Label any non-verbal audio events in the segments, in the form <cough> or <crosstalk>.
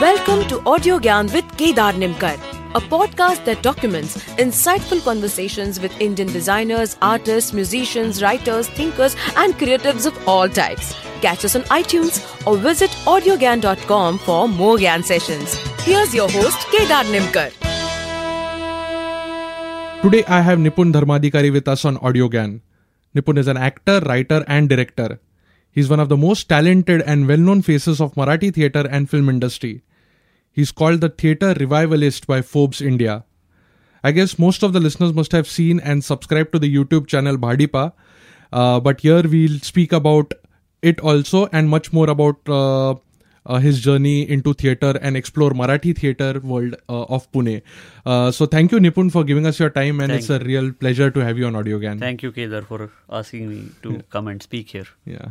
Welcome to Audio Gyan with Kedar Nimkar, a podcast that documents insightful conversations with Indian designers, artists, musicians, writers, thinkers, and creatives of all types. Catch us on iTunes or visit audiogyan.com for more Gyan sessions. Here's your host, Kedar Nimkar. Today I have Nipun Dharmadhikari with us on AudioGyan. Nipun is an actor, writer, and director. He's one of the most talented and well-known faces of Marathi theatre and film industry. He's called the theatre revivalist by Forbes India. I guess most of the listeners must have seen and subscribed to the YouTube channel Bhadipa, uh, but here we'll speak about it also and much more about uh, his journey into theatre and explore Marathi theatre world uh, of Pune. Uh, so thank you Nipun for giving us your time and Thank it's a real pleasure to have you on AudioGyan. Thank you, Kedar, for asking me to come and speak here. Yeah.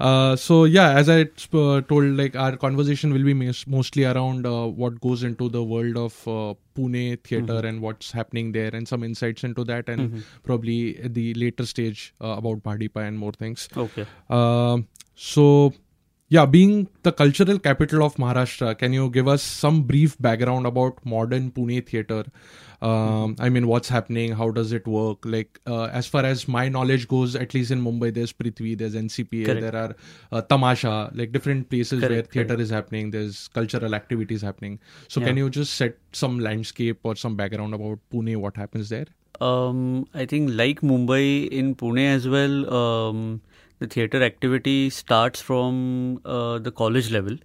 Uh, so yeah, as I uh, told, like our conversation will be mas- mostly around uh, what goes into the world of uh, Pune theater and what's happening there, and some insights into that, and probably the later stage uh, about Bhadipa and more things. Okay. So yeah, being the cultural capital of Maharashtra, can you give us some brief background about modern Pune theater? Um, I mean, what's happening? How does it work? Like, uh, as far as my knowledge goes, at least in Mumbai, there's Prithvi, there's NCPA, Correct. there are uh, Tamasha, like different places where theater correct. is happening. There's cultural activities happening. So, Yeah. can you just set some landscape or some background about Pune? What happens there? Um, I think like Mumbai in Pune as well, um, the theatre activity starts from uh, the college level.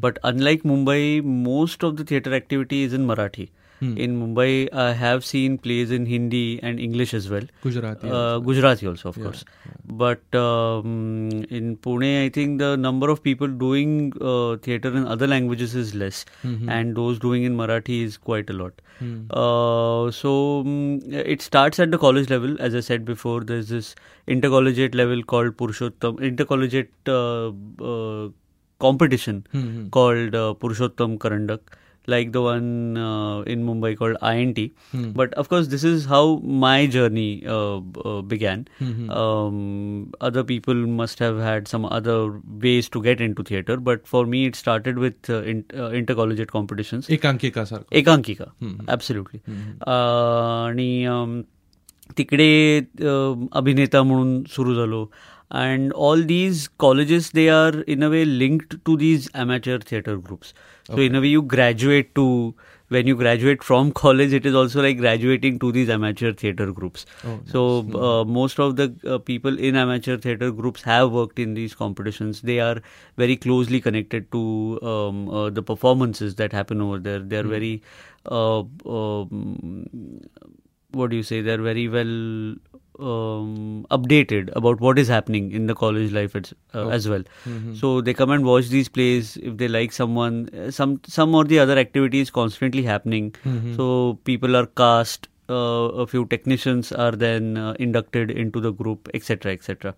But unlike Mumbai, most of the theatre activity is in Marathi. In Mumbai, I have seen plays in Hindi and English as well. Gujarati. Uh, Gujarati also, of course. But um, in Pune, I think the number of people doing uh, theatre in other languages is less, and those doing in Marathi is quite a lot. Uh, so um, it starts at the college level, as I said before. There's this intercollegiate level called Purushottam, intercollegiate uh, uh, competition called uh, Purushottam Karandak Like the one uh, in Mumbai called INT, but of course this is how my journey uh, b- uh, began. Um, other people must have had some other ways to get into theatre, but for me it started with uh, in, uh, intercollegiate competitions. एकांकिका सारखं. एकांकिका absolutely आणि अम, तिकडे अम, अभिनेता म्हणून सुरू झालो and all these colleges they are in a way linked to these amateur theatre groups so okay. in a way, you graduate to when you graduate from college, it is also like graduating to these amateur theater groups. Oh, so hmm. uh, most of the uh, people in amateur theater groups have worked in these competitions. They are very closely connected to um, uh, the performances that happen over there. They are mm. very uh, um, what do you say they're very well um, updated about what is happening in the college life as, uh, as well. So they come and watch these plays. If they like someone uh, some some or the other activity is constantly happening. So people are cast uh, a few technicians are then uh, inducted into the group etc etc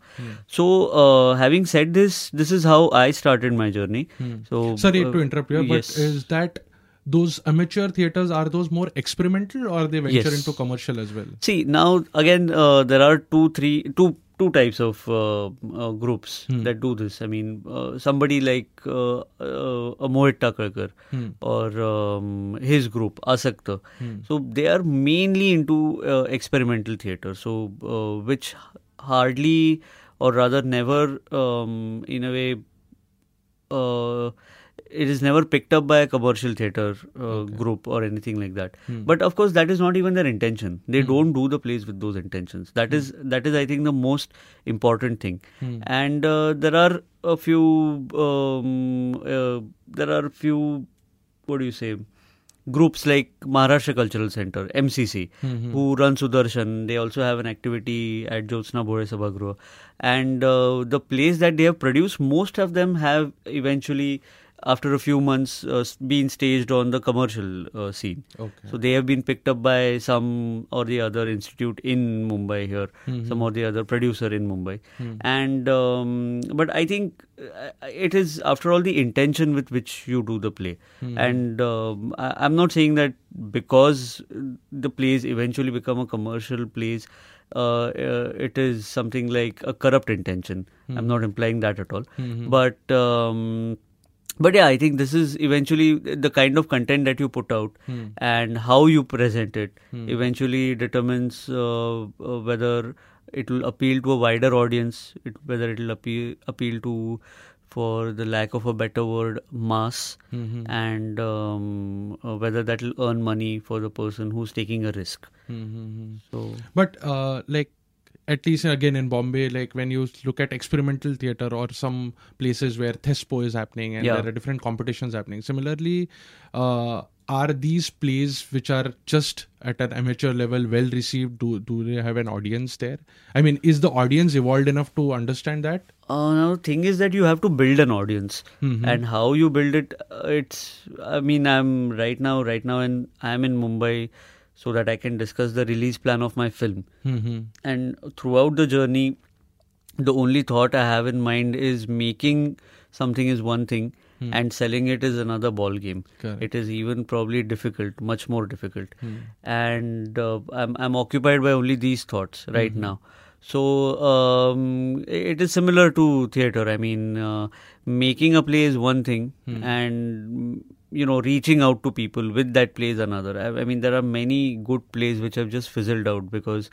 so uh, having said this this is how i started my journey. So Sorry uh, to interrupt you, but is that those amateur theaters are those more experimental or they venture Yes. into commercial as well? See now again, uh, there are two, three, two, two types of uh, uh, groups that do this. I mean, uh, somebody like uh, uh, a Mohit Takalkar or um, his group Asakta. So they are mainly into uh, experimental theatre. So uh, which hardly or rather never, um, in a way, uh, it is never picked up by a commercial theater uh, group or anything like that. But of course that is not even their intention. They don't do the plays with those intentions. That is that is i think the most important thing. And uh, there are a few um, uh, there are a few what do you say groups like Maharashtra Cultural Center, MCC, who run Sudarshan. They also have an activity at Jyotsna Bhole Sabhagruha. And uh, the plays that they have produced, most of them have eventually, after a few months, uh, been staged on the commercial uh, scene. Okay. So they have been picked up by some or the other institute in Mumbai here, some or the other producer in Mumbai, and um, but I think uh, it is after all the intention with which you do the play, and um, I, I'm not saying that because the plays eventually become a commercial plays uh, uh, it is something like a corrupt intention. I'm not implying that at all, but. Um, but yeah, I think this is eventually the kind of content that you put out and how you present it eventually determines uh, uh, whether it will appeal to a wider audience, it, whether it will appeal appeal to, for the lack of a better word, mass, and um, uh, whether that will earn money for the person who's taking a risk. So But uh, like at least again in Bombay, like when you look at experimental theater or some places where Thespo is happening and Yeah. there are different competitions happening. Similarly, uh, are these plays which are just at an amateur level well received? Do do they have an audience there? I mean, is the audience evolved enough to understand that? Uh, now the thing is that you have to build an audience, and how you build it, uh, it's. I mean, I'm right now, right now, and I'm in Mumbai, so that I can discuss the release plan of my film. Mm-hmm. And throughout the journey, the only thought I have in mind is making something is one thing, and selling it is another ball game. Correct. It is even probably difficult, much more difficult, and uh, I'm I'm occupied by only these thoughts right now. So um, it is similar to theater. I mean, uh, making a play is one thing, and you know, reaching out to people with that play is another. I, I mean, there are many good plays which have just fizzled out because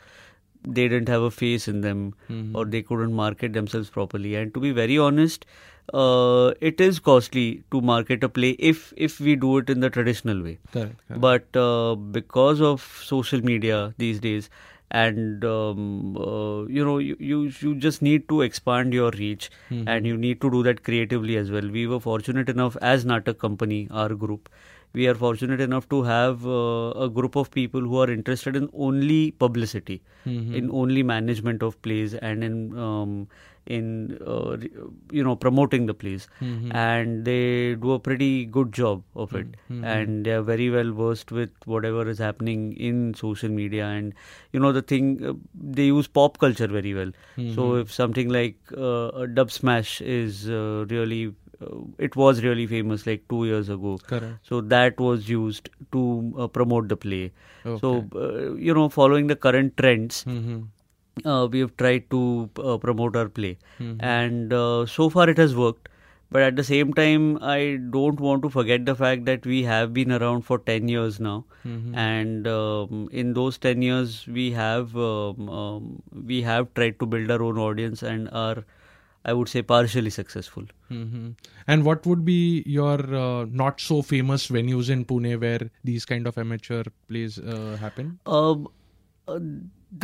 they didn't have a face in them or they couldn't market themselves properly. And to be very honest, uh, it is costly to market a play if if we do it in the traditional way. Correct. correct. But uh, because of social media these days, and um, uh, you know, you, you you just need to expand your reach, and you need to do that creatively as well. We were fortunate enough as Natak Company, our group, we are fortunate enough to have uh, a group of people who are interested in only publicity, in only management of plays, and in um, in uh, you know promoting the plays, and they do a pretty good job of it, and they are very well versed with whatever is happening in social media, and you know the thing uh, they use pop culture very well. So if something like uh, a dub smash is uh, really uh, it was really famous like two years ago. Correct. So that was used to uh, promote the play. Okay. So uh, you know, following the current trends, Mm-hmm. Uh, we have tried to uh, promote our play, Mm-hmm. and uh, so far it has worked. But at the same time, I don't want to forget the fact that we have been around for ten years now, Mm-hmm. and um, in those ten years, we have um, um, we have tried to build our own audience and are, I would say, partially successful. hmm And what would be your uh, not so famous venues in Pune where these kind of amateur plays uh, happen? Um, uh,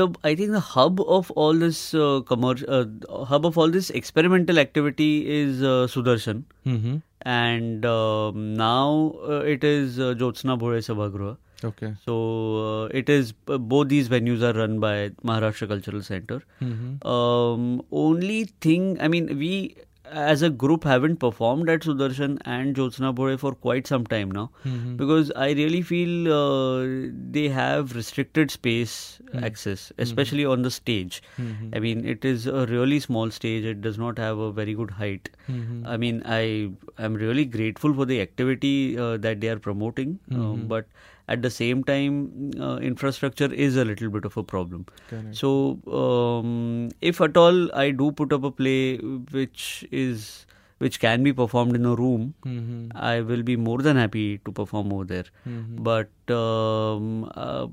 the I think the hub of all this uh, commercial uh, hub of all this experimental activity is uh, Sudarshan, Mm-hmm. and um, now uh, it is uh, Jyotsna Bhole Sabhagruha. Okay. So uh, it is uh, both these venues are run by Maharashtra Cultural Center. Mm-hmm. Um, only thing, I mean, we as a group haven't performed at Sudarshan and Jyotsna Bhole for quite some time now Mm-hmm. because I really feel uh, they have restricted space access, especially on the stage. Mm-hmm. I mean, it is a really small stage. It does not have a very good height. Mm-hmm. I mean, I am really grateful for the activity uh, that they are promoting, um, but at the same time, uh, infrastructure is a little bit of a problem. Correct. So, um, if at all I do put up a play which is which can be performed in a room, Mm-hmm. I will be more than happy to perform over there. Mm-hmm. But um, uh,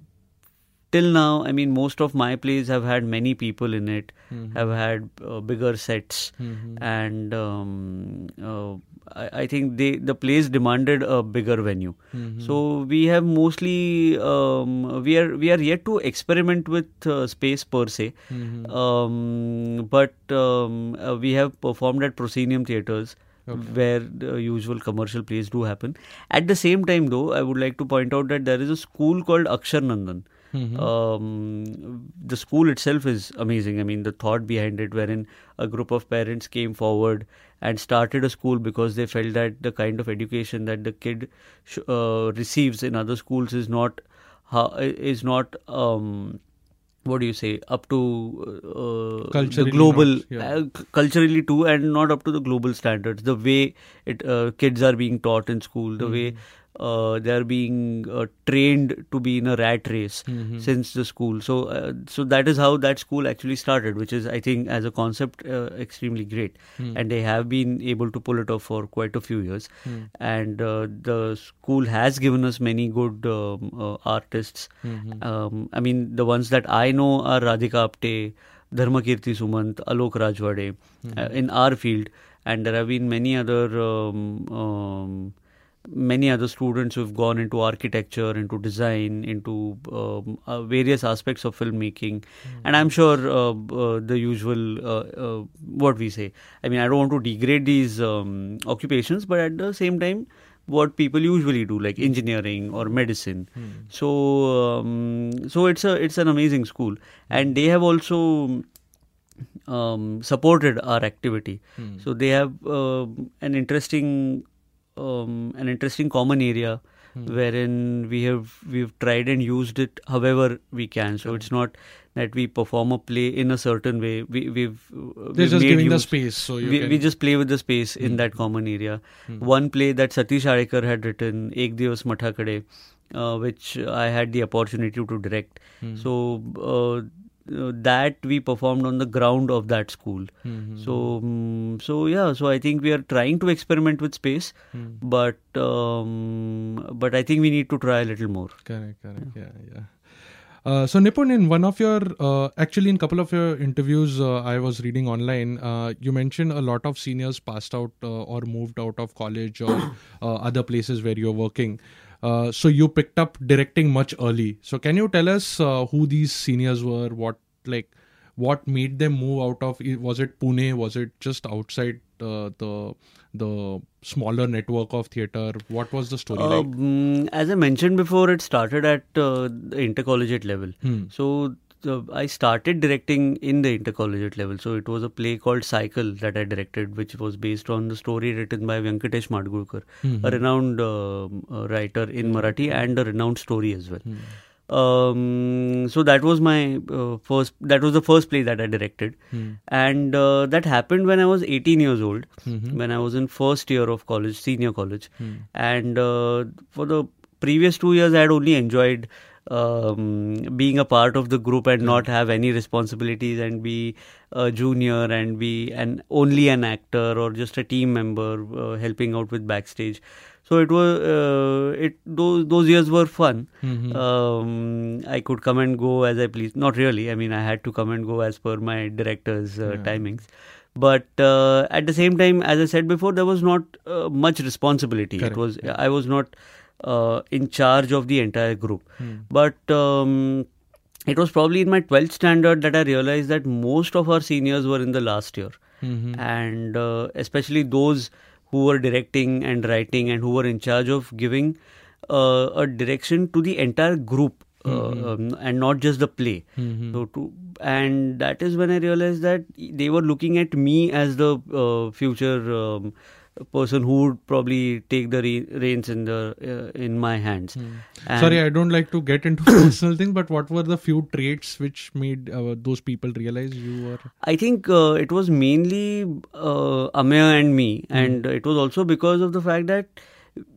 till now, I mean, most of my plays have had many people in it, Mm-hmm. have had uh, bigger sets, Mhm. and um, uh, I, I think they the plays demanded a bigger venue. Mm-hmm. So we have mostly um, we are we are yet to experiment with uh, space per se, Mm-hmm. um, but um, uh, we have performed at proscenium theaters. Where the usual commercial plays do happen. At the same time, though, I would like to point out that there is a school called Akshar Nandan. Mm-hmm. Um, the school itself is amazing. I mean, the thought behind it, wherein a group of parents came forward and started a school because they felt that the kind of education that the kid sh- uh, receives in other schools is not is not um, what do you say up to uh, the global not, yeah. uh, culturally too and not up to the global standards the way it uh, kids are being taught in school the way uh, they are being uh, trained to be in a rat race Mhm. since the school. So, uh, so that is how that school actually started, which is, I think, as a concept, uh, extremely great. Hmm. And they have been able to pull it off for quite a few years. Hmm. And uh, the school has given us many good um, uh, artists. Mhm. Um, I mean, the ones that I know are Radhika Apte, Dharmakirti Sumant, Alok Rajwade uh, in our field. And there have been many other um, um, many other students who've gone into architecture, into design, into um, uh, various aspects of filmmaking, and I'm sure uh, uh, the usual uh, uh, what we say. I mean, I don't want to degrade these um, occupations, but at the same time, what people usually do, like engineering or medicine. So, um, so it's a it's an amazing school, and they have also um, supported our activity. Hmm. So they have uh, an interesting um, an interesting common area wherein we have we've tried and used it however we can. So it's not that we perform a play in a certain way. We we've They're we've just giving the space, so you we, can. we just play with the space in that common area. One play that Satish Alekar had written, Ek Divas Mathakade, uh, which I had the opportunity to direct. So uh, uh, that we performed on the ground of that school. Mhm. So mm, so yeah, so I think we are trying to experiment with space, Hmm. but um, but I think we need to try a little more. Correct, correct. Yeah, yeah. Uh, so Nipun, in one of your, uh, actually in couple of your interviews, uh, I was reading online. Uh, you mentioned a lot of seniors passed out uh, or moved out of college or <coughs> uh, other places where you're working. Uh, so you picked up directing much early. So can you tell us uh, who these seniors were? What like what made them move out of? Was it Pune? Was it just outside uh, the the smaller network of theater? What was the story like? Um, as I mentioned before, it started at uh, the intercollegiate level. Hmm. So uh, I started directing in the intercollegiate level. So it was a play called Cycle that I directed, which was based on the story written by Venkatesh Madgulkar, a renowned um, uh, writer in Marathi and a renowned story as well. Um, so that was my uh, first. That was the first play that I directed, and uh, that happened when I was 18 years old, when I was in first year of college, senior college, and uh, for the previous two years, I had only enjoyed um, being a part of the group and not have any responsibilities and be a junior and be an only an actor or just a team member uh, helping out with backstage. So it was uh, it those those years were fun. Mhm. Um, I could come and go as I please. Not really. I mean, I had to come and go as per my director's uh, Yeah. timings. But uh, at the same time, as I said before, there was not uh, much responsibility. Correct, It was I was not uh, in charge of the entire group. But um, it was probably in my 12th standard that I realized that most of our seniors were in the last year. Mhm. And uh, especially those who were directing and writing and who were in charge of giving uh, a direction to the entire group. Uh, um, and not just the play. Mhm. So to and that is when I realized that they were looking at me as the uh, future um, person who would probably take the re- reins in the uh, in my hands. And- Sorry, I don't like to get into <coughs> personal things, but what were the few traits which made uh, those people realize you were? I think uh, it was mainly uh, Ameya and me, and it was also because of the fact that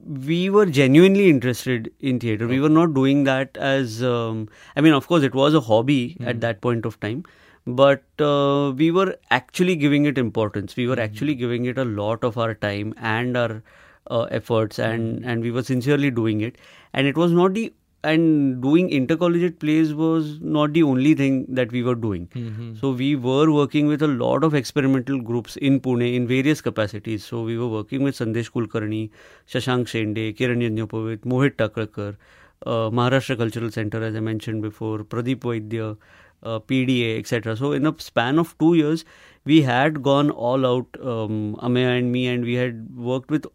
we were genuinely interested in theater. We were not doing that as, um, I mean, of course, it was a hobby at that point of time, but uh, we were actually giving it importance. We were actually giving it a lot of our time and our uh, efforts, and and we were sincerely doing it. And it was not the and doing intercollegiate plays was not the only thing that we were doing. So we were working with a lot of experimental groups in Pune in various capacities. So we were working with Sandesh Kulkarni, Shashank Shende, Kiran Yadnyopavit, Mohit Takalkar, uh, Maharashtra Cultural Center, as I mentioned before, Pradeep Vaidya, uh, PDA, etc. So in a span of two years, we had gone all out, um, Ameya and me, and we had worked with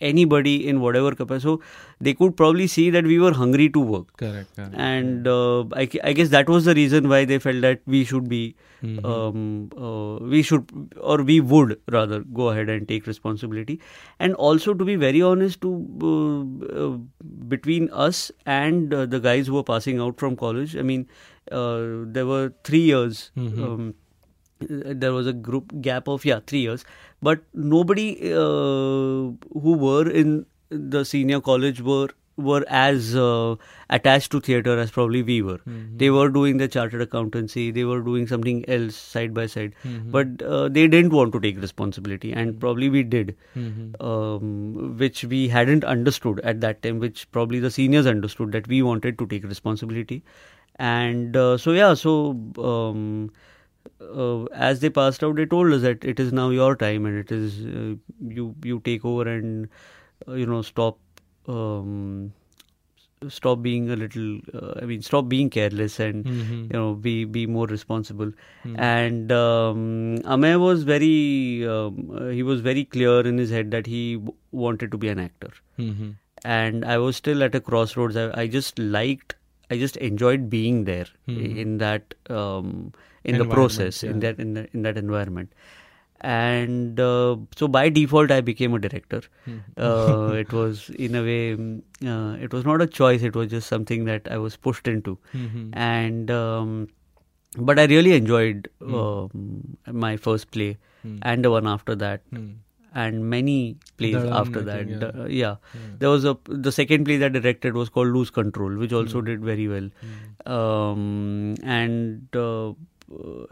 anybody in whatever capacity. So they could probably see that we were hungry to work. Correct. correct. And uh, I, I guess that was the reason why they felt that we should be, Mhm. um, uh, we should, or we would rather go ahead and take responsibility. And also, to be very honest, to uh, uh, between us and uh, the guys who were passing out from college, I mean, uh, there were three years. Mhm. Um, there was a group gap of yeah three years but nobody uh, who were in the senior college were were as uh, attached to theater as probably we were. Mm-hmm. They were doing the chartered accountancy, they were doing something else side by side, Mm-hmm. but uh, they didn't want to take responsibility, and probably we did, Mm-hmm. um, which we hadn't understood at that time, which probably the seniors understood that we wanted to take responsibility, and uh, so yeah, so. Um, uh, as they passed out, they told us that it is now your time, and it is uh, you you take over and uh, you know stop um, stop being a little uh, I mean stop being careless and Mm-hmm. you know be be more responsible. And um, Amay was very um, uh, he was very clear in his head that he w- wanted to be an actor, Mm-hmm. and I was still at a crossroads. I, I just liked. I just enjoyed being there in that um, in the process in that in, the, in that environment. And uh, so by default i became a director. Uh, <laughs> it was in a way mm, uh, it was not a choice. It was just something that i was pushed into. Mm-hmm. and um, but i really enjoyed um, my first play and the one after that and many plays after that. think, The- yeah. there was a the second play that I directed was called lose control which also Hmm. did very well. Um, and uh,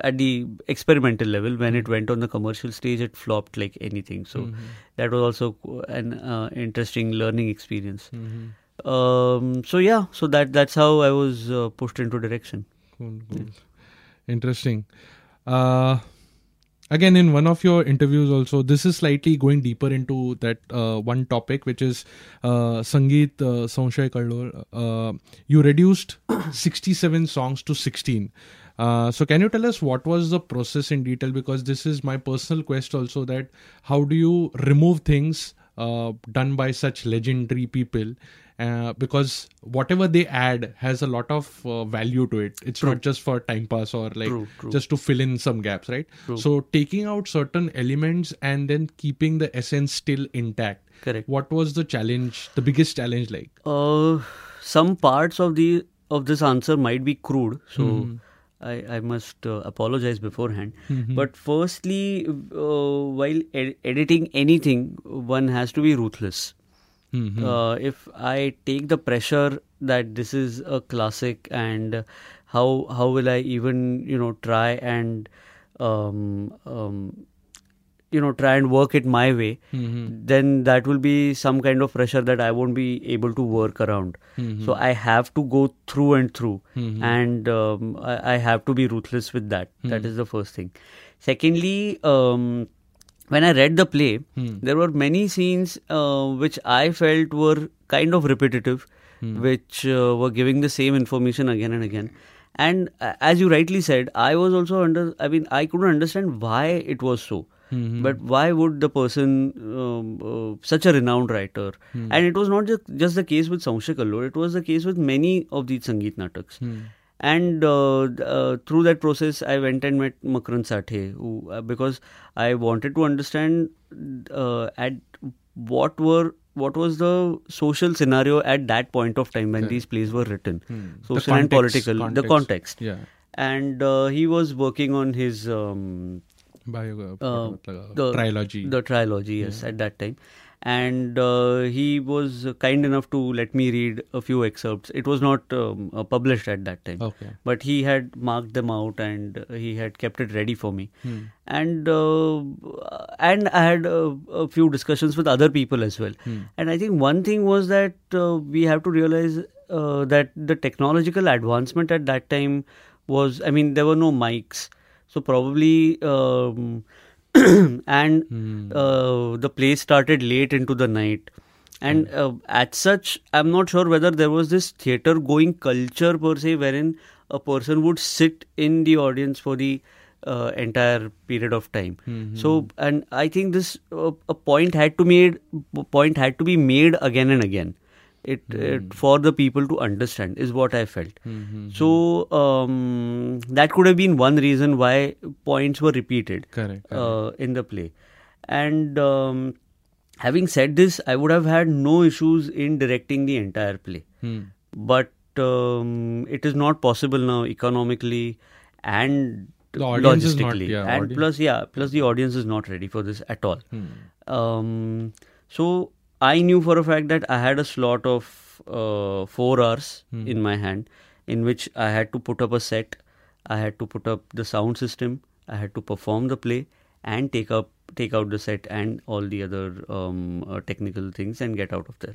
at the experimental level when it went on the commercial stage it flopped like anything so Mm-hmm. that was also an uh, interesting learning experience Mm-hmm. um, so yeah so that that's how i was uh, pushed into direction Cool, cool. Interesting. Uh, again, in one of your interviews, also, this is slightly going deeper into that uh, one topic, which is uh, Sangeet uh, Sanshay Kallol. Uh, you reduced <coughs> 67 songs to 16. Uh, so, can you tell us what was the process in detail? Because this is my personal quest also that how do you remove things uh, done by such legendary people? Uh, because whatever they add has a lot of uh, value to it. It's not just for time pass or like True, true. just to fill in some gaps, right? So taking out certain elements and then keeping the essence still intact. Correct. What was the challenge? The biggest challenge, like? Uh, some parts of the of this answer might be crude, so I, I must uh, apologize beforehand. But firstly, uh, while ed- editing anything, one has to be ruthless. Mm-hmm. Uh, if I take the pressure that this is a classic and how how will I even you know try and um, um, you know try and work it my way Mm-hmm. then that will be some kind of pressure that i won't be able to work around Mm-hmm. so i have to go through and through and um, I, I have to be ruthless with that. That is the first thing secondly um, when i read the play Hmm. there were many scenes uh, which i felt were kind of repetitive Hmm. which uh, were giving the same information again and again and uh, as you rightly said i was also under i mean i couldn't understand why it was so Mm-hmm. but why would the person, um, uh, such a renowned writer, Hmm. and it was not just, just the case with Kallol, it was the case with many of these Sangeet Nataks. Hmm. And uh, uh, through that process, I went and met Makarand Sathe, who, uh, because I wanted to understand uh, at what were what was the social scenario at that point of time when these plays were written, social and Hmm. context, political, the context. context. Yeah. And uh, he was working on his um, Bio, uh, the trilogy. The trilogy, yes, at that time. And uh, he was kind enough to let me read a few excerpts. It was not um, uh, published at that time, okay. but he had marked them out and he had kept it ready for me. Hmm. And uh, and I had uh, a few discussions with other people as well. Hmm. And I think one thing was that uh, we have to realize uh, that the technological advancement at that time was, I mean, there were no mics. So probably, um, <clears throat> and Hmm. uh, the play started late into the night. And uh, at such, I'm not sure whether there was this theater going culture per se, wherein a person would sit in the audience for the uh, entire period of time. So, and I think this uh, a point had to made point had to be made again and again. It, it for the people to understand is what I felt. So um, that could have been one reason why points were repeated Correct. correct. uh, in the play. And um, having said this, I would have had no issues in directing the entire play. Hmm. But um, it is not possible now economically and audience is not- logistically. yeah, and audi- plus, yeah, plus the audience is not ready for this at all. Hmm. Um, so I knew for a fact that I had a slot of uh, four hours Hmm. in my hand, in which I had to put up a set, I had to put up the sound system, I had to perform the play, and take up take out the set and all the other um, uh, technical things and get out of there.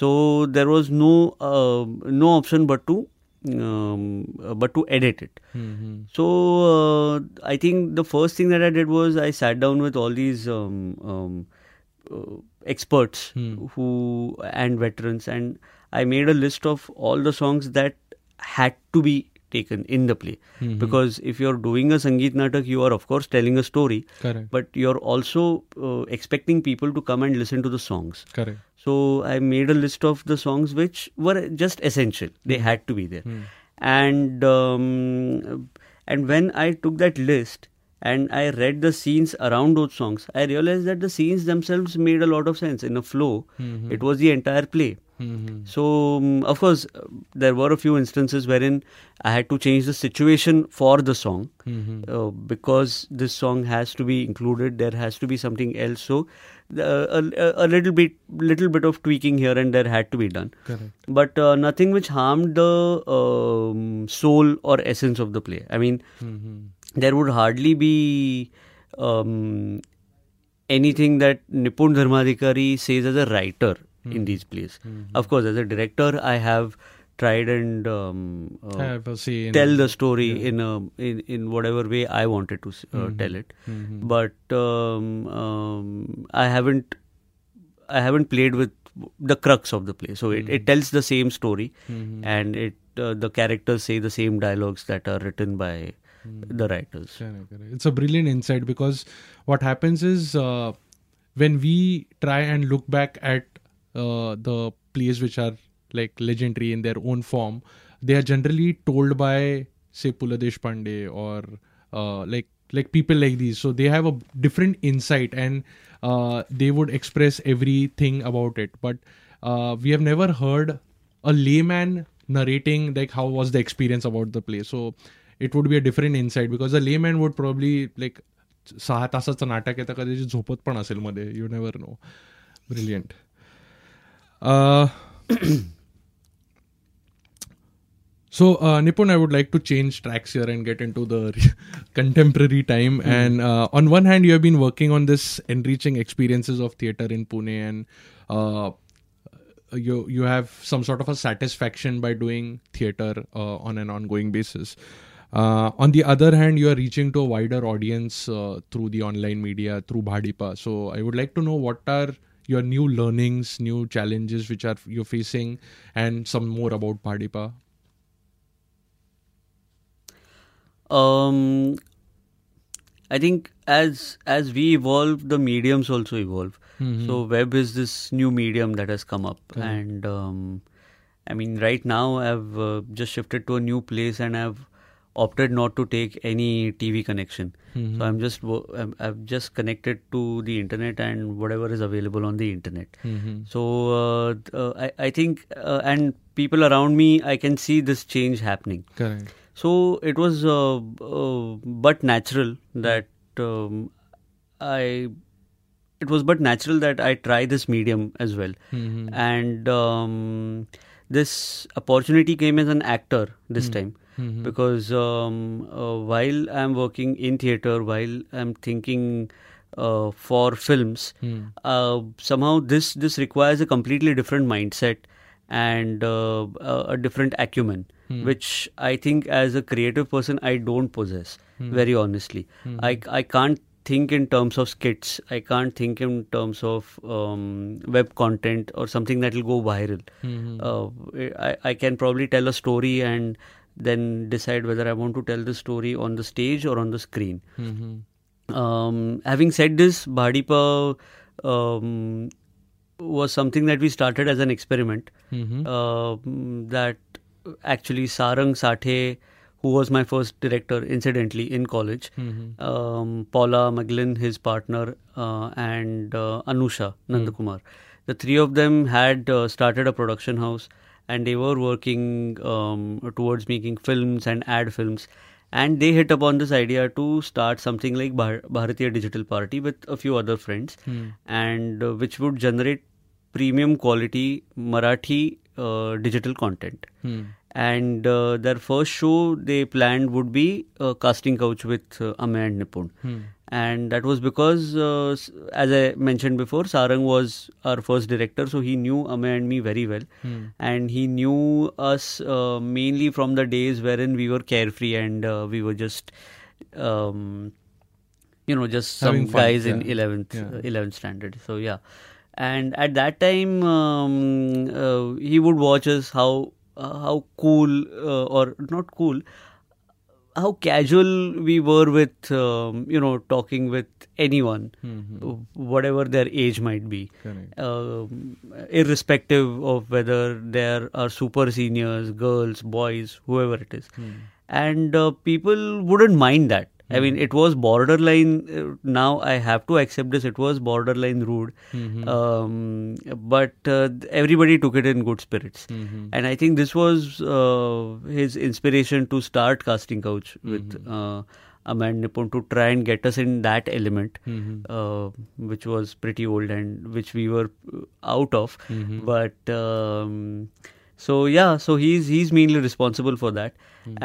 So there was no uh, no option but to um, uh, but to edit it. Mm-hmm. So uh, I think the first thing that I did was I sat down with all these um, um, uh, experts Hmm. who and veterans, and I made a list of all the songs that had to be taken in the play. Mhm. Because if you're doing a Sangeet Natak, you are of course telling a story, Correct. but you're also uh, expecting people to come and listen to the songs. Correct. So I made a list of the songs which were just essential. They had to be there. Hmm. And um, and when I took that list and I read the scenes around those songs, I realized that the scenes themselves made a lot of sense in a flow. Mhm. It was the entire play. Mhm. So um, of course uh, there were a few instances wherein I had to change the situation for the song Mhm. uh, because this song has to be included. There has to be something else. So uh, a, a little bit, little bit of tweaking here and there had to be done, Correct. but uh, nothing which harmed the um, soul or essence of the play. I mean, Mhm. There would hardly be um, anything that Nipun Dharmadhikari says as a writer in these plays. Of course, as a director, I have tried and um, uh, tell the story in a in, in whatever way I wanted to uh, Mhm. tell it. Mhm. But um, um, I haven't I haven't played with the crux of the play. So it, it tells the same story, Mhm. and it uh, the characters say the same dialogues that are written by the writers. It's a brilliant insight because what happens is uh, when we try and look back at uh, the plays which are like legendary in their own form, they are generally told by say Pula Pandey or uh, like like people like these. So they have a different insight and uh, they would express everything about it. But uh, we have never heard a layman narrating like how was the experience about the play. So it would be a different insight because a layman would probably like सहा तासाचं नाटक आहे तर कदाचित झोपत पण असेल मध्ये you never know brilliant <clears throat> So, uh, Nipun, I would like to change tracks here and get into the <laughs> contemporary time. And uh, on one hand, you have been working on this enriching experiences of theater in Pune, and uh, you you have some sort of a satisfaction by doing theater uh, on an ongoing basis. Uh, on the other hand, you are reaching to a wider audience uh, through the online media, through Bhadipa. So, I would like to know what are your new learnings, new challenges which are you're facing, and some more about Bhadipa. Um, I think as as we evolve, the mediums also evolve. Mhm. So web is this new medium that has come up, Correct. and um, I mean, right now I've uh, just shifted to a new place, and I've opted not to take any TV connection. Mhm. So I'm just I'm, I've just connected to the internet and whatever is available on the internet. Mhm. So uh, uh, I I think uh, and people around me, I can see this change happening. Correct. So it was uh, uh, but natural that um, I. It was but natural that I try this medium as well, Mhm. and um, this opportunity came as an actor this time Mhm. because um, uh, while I'm working in theater, while I'm thinking uh, for films, Hmm. uh, somehow this this requires a completely different mindset and uh, a different acumen, Hmm. which I think as a creative person I don't possess. Hmm. Very honestly, Hmm. I I can't think in terms of skits. I can't think in terms of um, web content or something that will go viral. Mhm. Uh, I, I can probably tell a story and then decide whether I want to tell the story on the stage or on the screen. Mhm. Um, having said this, Bhadipa um, was something that we started as an experiment. Mhm. Um, that actually Sarang Sathe, who was my first director, incidentally, in college, Mhm. um, Paula McGlynn, his partner, uh, and uh, Anusha Nandakumar. The three of them had uh, started a production house and they were working um, towards making films and ad films. And they hit upon this idea to start something like Bhar- Bharatiya Digital Party with a few other friends, Hmm. and uh, which would generate premium quality Marathi uh, digital content. Hmm. And uh, their first show they planned would be uh, Casting Couch with uh, Amay and Nipun. Hmm. And that was because, uh, as I mentioned before, Sarang was our first director, so he knew Amay and me very well. Hmm. And he knew us uh, mainly from the days wherein we were carefree and uh, we were just, um, you know, just some fun, guys in 11th, Yeah. uh, 11th standard. So, yeah. And at that time, um, uh, he would watch us how uh, how cool uh, or not cool, how casual we were with um, you know talking with anyone, whatever their age might be um, irrespective of whether there are super seniors, girls, boys, whoever it is. And uh, people wouldn't mind that. I mean, it was borderline. Uh, now I have to accept this. It was borderline rude, um, but uh, everybody took it in good spirits. And I think this was uh, his inspiration to start casting couch with uh, Amand Nipun to try and get us in that element, uh, which was pretty old and which we were uh, out of. But um, so yeah, so he's he's mainly responsible for that.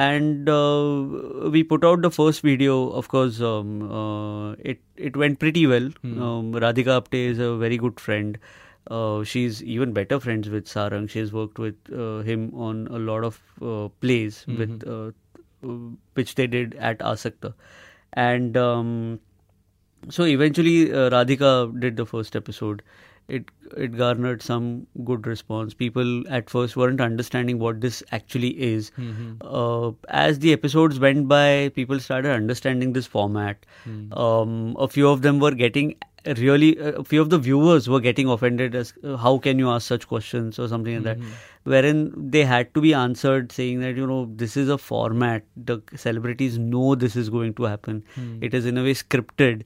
And uh, we put out the first video. Of course, um, uh, it it went pretty well. Um, Radhika Apte is a very good friend. Uh, she's even better friends with Sarang. She's worked with uh, him on a lot of uh, plays with uh, which they did at Asakta. And um, so eventually, uh, Radhika did the first episode. It it garnered some good response. People at first weren't understanding what this actually is. Uh, as the episodes went by, people started understanding this format. Um, a few of them were getting really a few of the viewers were getting offended as uh, how can you ask such questions or something like that. Wherein they had to be answered saying that you know this is a format. The celebrities know this is going to happen. It is in a way scripted.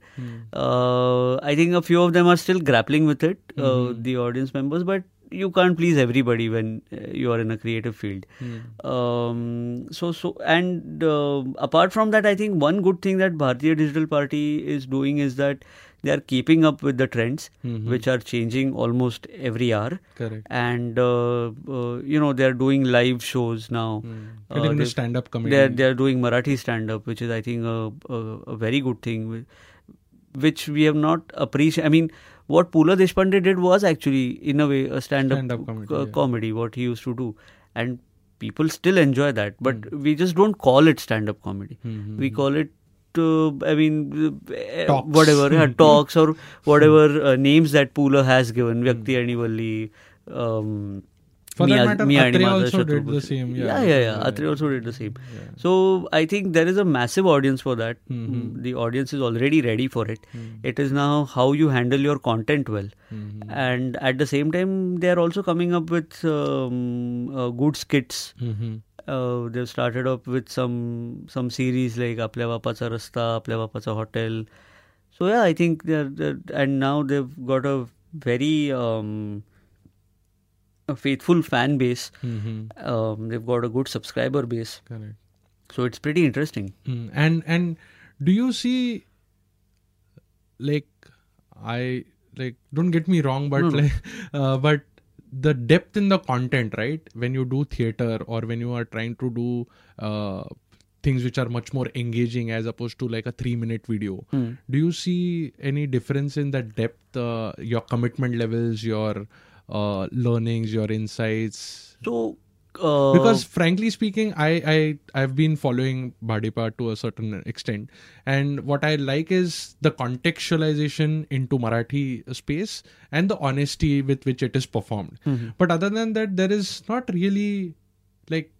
Uh, i think a few of them are still grappling with it uh, the audience members but you can't please everybody when uh, you are in a creative field. Um, so so and uh, apart from that i think one good thing that bharatiya digital party is doing is that they are keeping up with the trends which are changing almost every hour. Correct. and uh, uh, you know they are doing live shows now. Uh, the they've- stand-up comedy. they're they're doing marathi stand up which is i think a, a, a very good thing which we have not appreciated. I mean what pula deshpande did was actually in a way a stand up Stand-up yeah. comedy what he used to do. And people still enjoy that but we just don't call it stand up comedy we call it uh, I mean, uh, Talks. whatever, yeah, talks or whatever uh, names that Pula has given, Vyakti Ani Valli, um, For that Miya- matter, Miya Atre Animada, also did the same, yeah. Yeah, yeah, yeah. Yeah, Atre also did the same. Yeah. So I think there is a massive audience for that. Mm-hmm. The audience is already ready for it. It is now how you handle your content well. Mm-hmm. And at the same time, they are also coming up with um, uh, good skits. Uh, they've started up with some some series like "Aplava Bapacha Rasta, "Aplava Bapacha Hotel. So yeah, I think they're, and now they've got a very um, a faithful fan base. Mm-hmm. Um, they've got a good subscriber base. Correct. So it's pretty interesting. Mm. And and do you see like I like don't get me wrong, but like <laughs> uh, but the depth in the content right? When you do theater or when you are trying to do uh, things which are much more engaging as opposed to like a 3 minute video. Hmm. do you see any difference in the depth uh, your commitment levels your uh, learnings your insights? So uh, because frankly speaking i i i've been following bhadipa to a certain extent. And what i like is the contextualization into marathi space and the honesty with which it is performed. But other than that there is not really like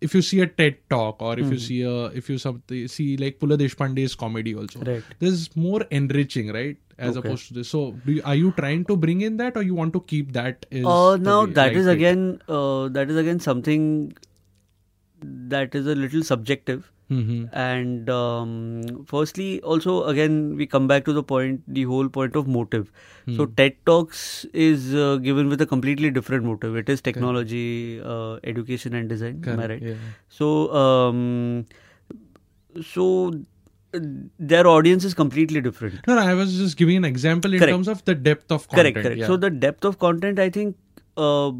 if you see a TED talk or if you see a if you some, see like Pula Deshpande's comedy also, Right. this is more enriching, right? As Okay. opposed to this. So, do you, are you trying to bring in that, or you want to keep that? Is Uh, now that like is it? again uh, that is again something that is a little subjective. Mhm. And um, firstly, also again we come back to the point, the whole point of motive. Hmm. So TED Talks is uh, given with a completely different motive. It is technology, uh, education, and design. Am I right? yeah. So, um, so their audience is completely different. No, no, I was just giving an example in Correct. terms of the depth of content. correct correct yeah. so the depth of content i think uh,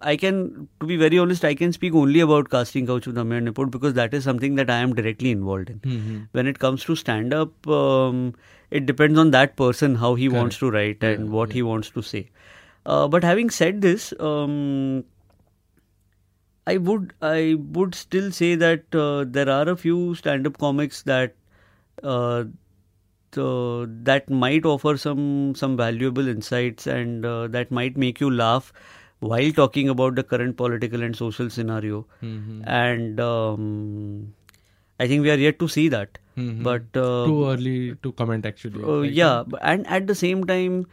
i can to be very honest i can speak only about casting couch Amay Nipun because that is something that i am directly involved in. Mhm. when it comes to stand up um, it depends on that person how he wants to write and Yeah, what he wants to say. Uh, but having said this um, i would i would still say that uh, there are a few stand up comics that uh, that might offer some some valuable insights and uh, that might make you laugh while talking about the current political and social scenario Mhm. and um, I think we are yet to see that. Mhm. But uh, Too early to comment, actually. uh, yeah, and at the same time,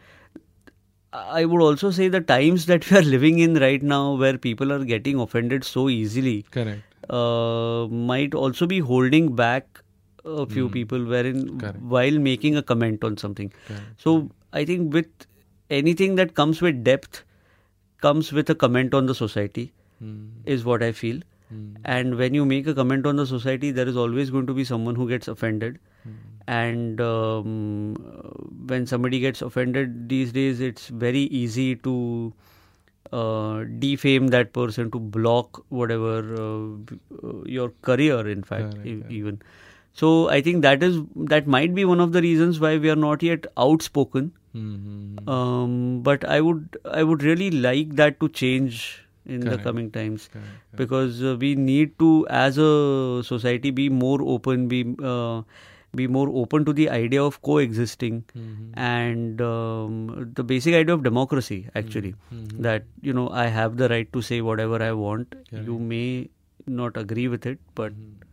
I would also say the times that we are living in right now, where people are getting offended so easily, Correct. uh, might also be holding back a few people, wherein Hmm. Correct. while making a comment on something. Correct. So I think with anything that comes with depth, comes with a comment on the society, Mm. is what I feel. Mm. And when you make a comment on the society, there is always going to be someone who gets offended. And um, when somebody gets offended these days, it's very easy to uh, defame that person, to block whatever uh, your career, in fact, Correct, e- correct. So I think that is that might be one of the reasons why we are not yet outspoken. Mhm. Um, but I would I would really like that to change in the coming times Correct, correct. because uh, we need to as a society be more open be uh, be more open to the idea of coexisting Mhm. and um, the basic idea of democracy actually Mhm. that you know I have the right to say whatever I want Correct. you may not agree with it but Mhm.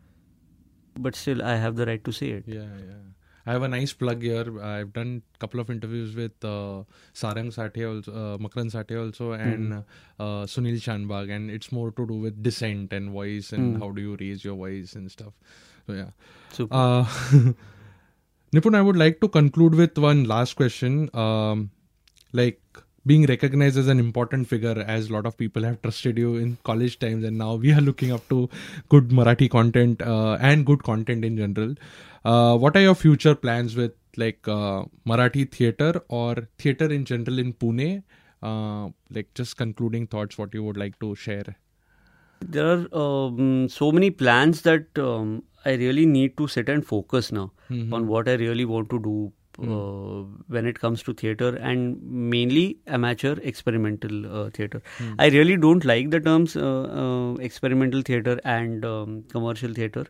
But still I have the right to say it Yeah, yeah. I have a nice plug here. I've done a couple of interviews with uh, Sarang Sathe also, uh, Makarand Sathe also, and uh, Sunil Shanbag, and it's more to do with dissent and voice and Hmm. how do you raise your voice and stuff. So yeah. Super. Uh, <laughs> Nipun, I would like to conclude with one last question. Um, like being recognized as an important figure, as a lot of people have trusted you in college times, and now we are looking up to good Marathi content uh, and good content in general. Uh, what are your future plans with like uh, Marathi theater or theater in general in Pune? Uh, like just concluding thoughts, what you would like to share. there are um, so many plans that um, I really need to sit and focus now Mhm. on what I really want to do uh, when it comes to theater and mainly amateur experimental uh, theater. I really don't like the terms uh, uh, experimental theater and um, commercial theater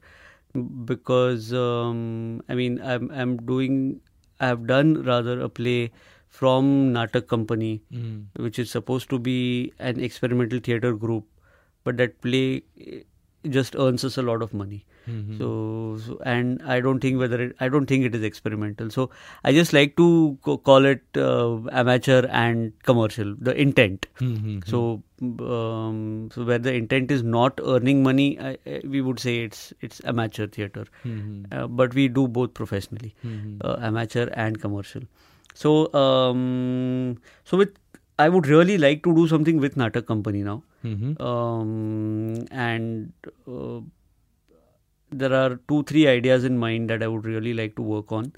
because um, I mean I'm I'm doing I've done rather a play from Natak Company Mm. which is supposed to be an experimental theater group, but that play eh, just earns us a lot of money. Mhm. So, so and I don't think whether it, I don't think it is experimental. So I just like to co- call it uh, amateur and commercial. The intent. Mhm. So, um, so where the intent is not earning money, I, we would say it's it's amateur theater. Mhm. Uh, but we do both professionally Mhm. uh, amateur and commercial. So, um, so with I would really like to do something with Natak Company now, Mhm. um, and uh, there are two three ideas in mind that I would really like to work on.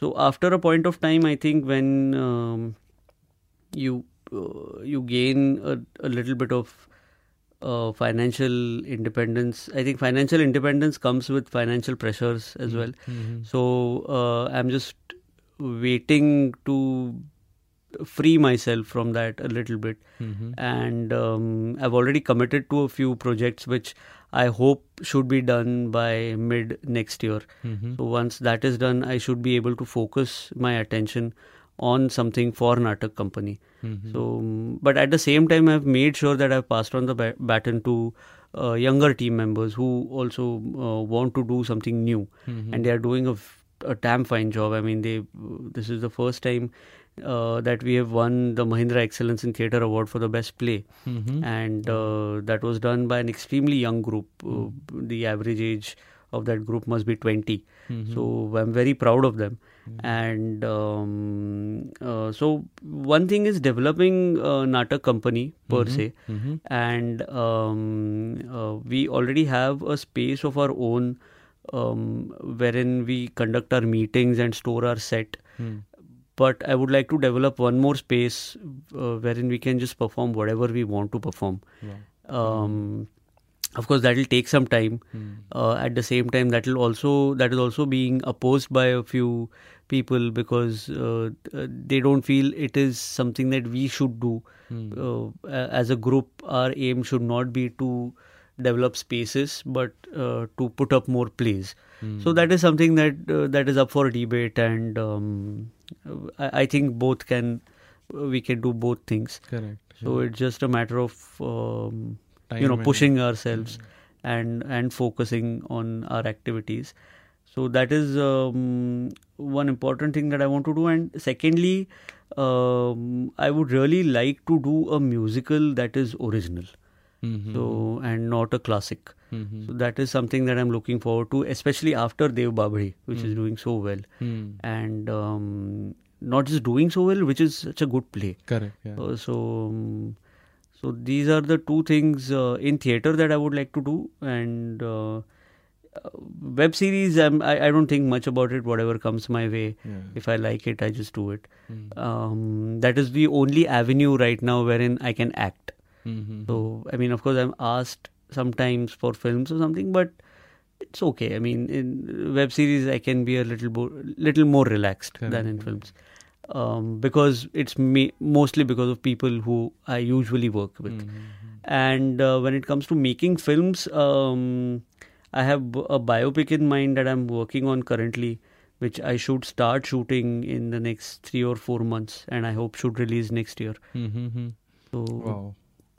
So after a point of time, I think when um, you uh, you gain a, a little bit of uh, financial independence, I think financial independence comes with financial pressures as well. Mhm. So uh, I'm just waiting to free myself from that a little bit, Mhm. and um, I've already committed to a few projects which I hope should be done by mid next year. Mhm. So once that is done, I should be able to focus my attention on something for Natak company. Mhm. So, um, but at the same time, I've made sure that I've passed on the ba- baton to uh, younger team members who also uh, want to do something new, Mhm. and they are doing a, a damn fine job. I mean, they this is the first time uh, that we have won the Mahindra Excellence in Theatre Award for the best play, Mhm. and uh, that was done by an extremely young group. Uh, Hmm. the average age of that group must be 20. Mhm. So I'm very proud of them. Hmm. And um, uh, so one thing is developing a Natak company per Mhm. se, and um, uh, we already have a space of our own um, wherein we conduct our meetings and store our set. Hmm. But I would like to develop one more space uh, wherein we can just perform whatever we want to perform. Um, of course, that will take some time. Uh, at the same time, that will also that is also being opposed by a few people because uh, uh, they don't feel it is something that we should do. Uh, as a group, our aim should not be to develop spaces, but uh, to put up more plays. So that is something that uh, that is up for debate, and um, I, I think both can we can do both things. Correct. So it's just a matter of um, you know pushing ourselves and and focusing on our activities. So that is um, one important thing that I want to do. And secondly, um, I would really like to do a musical that is original. Mhm. So and not a classic. Mhm. So that is something that I'm looking forward to, especially after Dev Babri, which is doing so well, Hmm. and um, not just doing so well, which is such a good play. Correct. Yeah. Uh, so, um, so these are the two things uh, in theater that I would like to do, and uh, uh, web series. I'm, I I don't think much about it. Whatever comes my way, Yeah. if I like it, I just do it. Hmm. Um, that is the only avenue right now wherein I can act. Mhm. So, I mean, of course, I'm asked sometimes for films or something, but it's okay. I mean, in web series, I can be a little more, little more relaxed than in films, um, because it's me- mostly because of people who I usually work with. Mhm. And uh, when it comes to making films, um, I have a biopic in mind that I'm working on currently, which I should start shooting in the next three or four months, and I hope should release next year. Mhm. So Wow.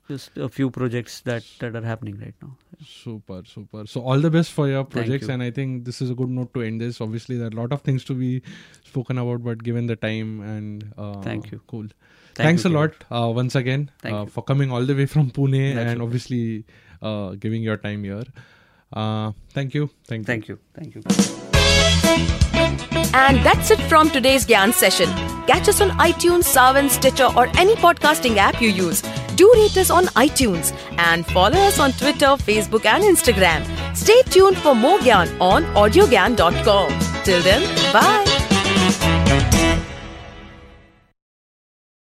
Just a few projects that that are happening right now. Super, super. So all the best for your projects, you. and I think this is a good note to end this. Obviously, there are a lot of things to be spoken about, but given the time and uh, Thank you. cool. Thank Thanks you, a lot uh, once again uh, for coming all the way from Pune That's and obviously uh, giving your time here. Uh, thank you. Thank you. Thank you. Thank you. And that's it from today's Gyan session. Catch us on iTunes, Saavn, Stitcher, or any podcasting app you use. Do rate us on iTunes and follow us on Twitter, Facebook, and Instagram. Stay tuned for more Gyan on audiogyan.com. Till then, bye.